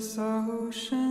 shipless oceans.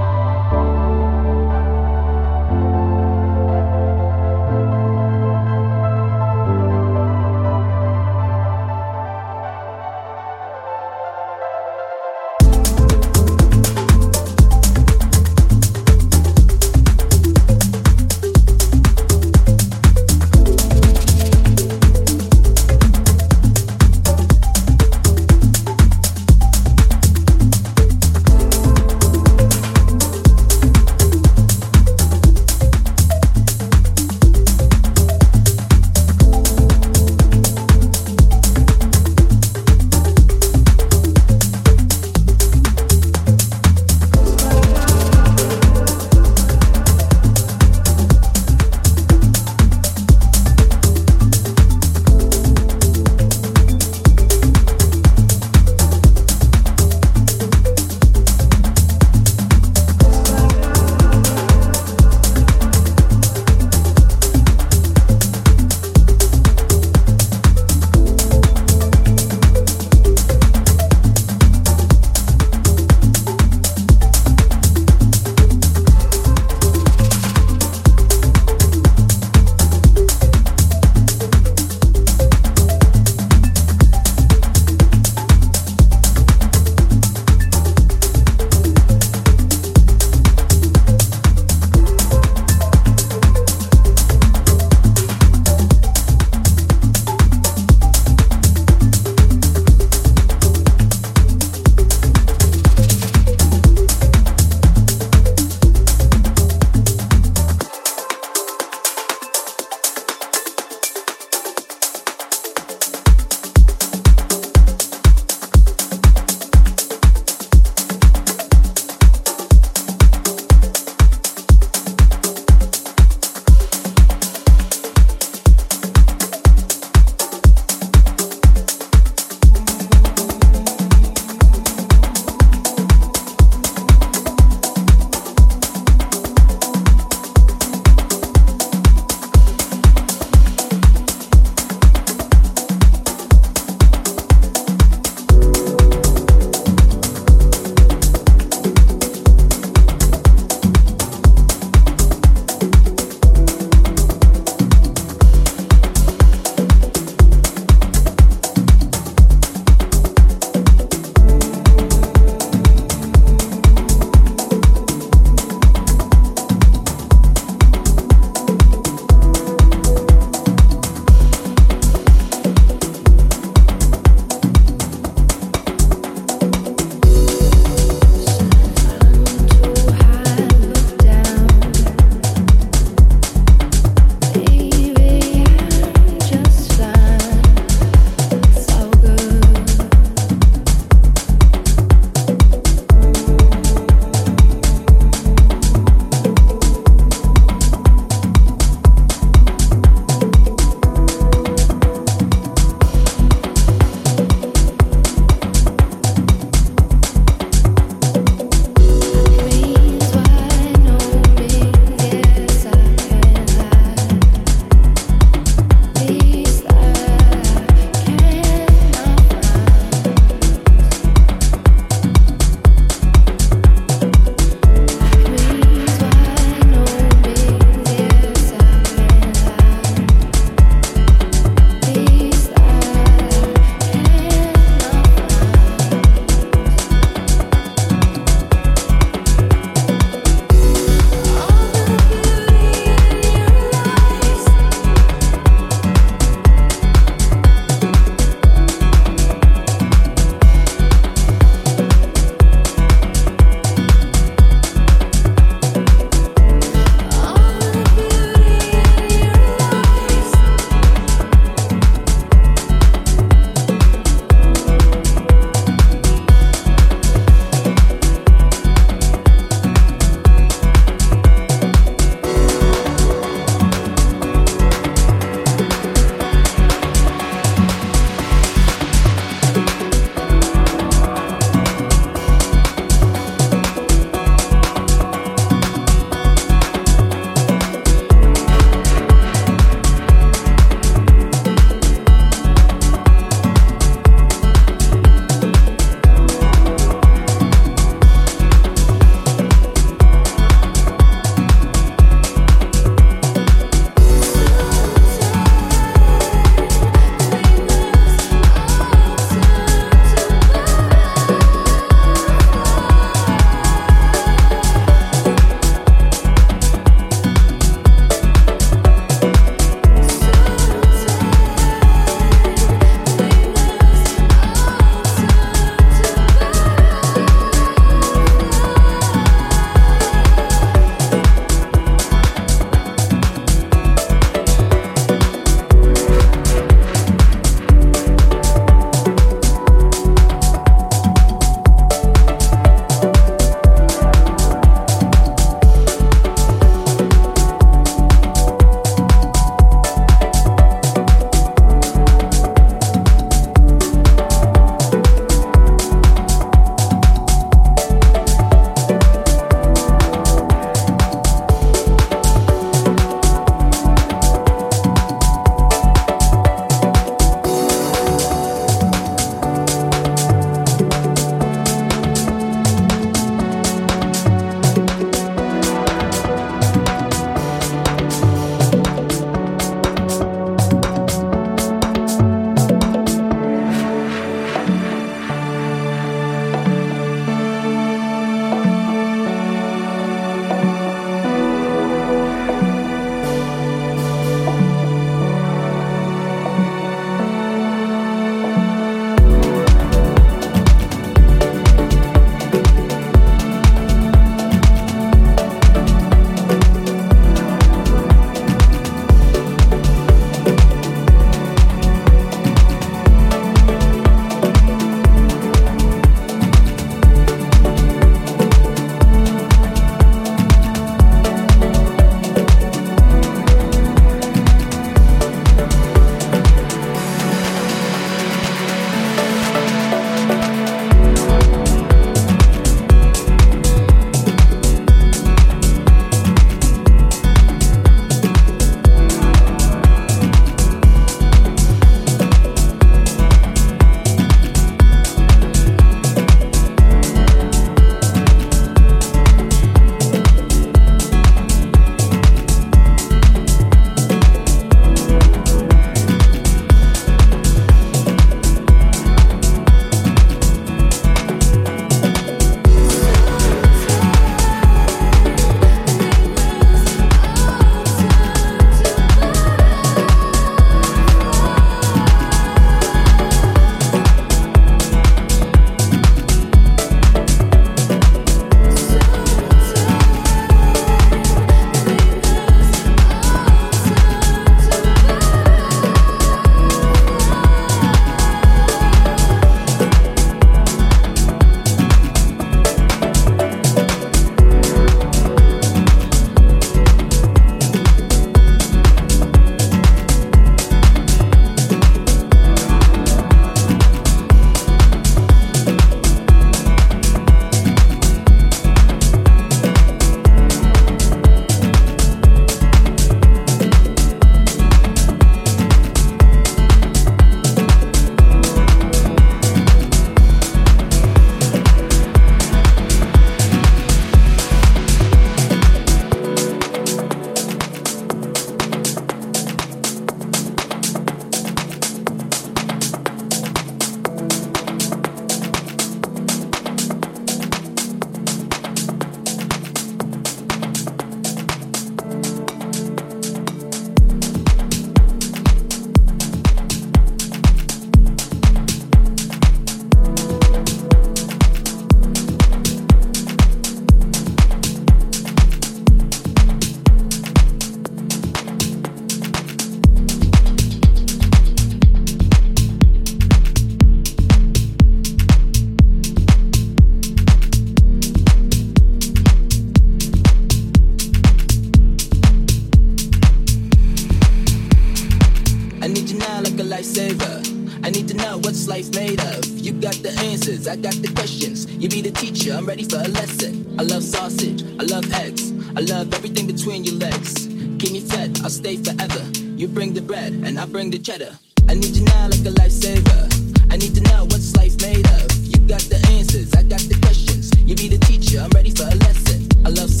Love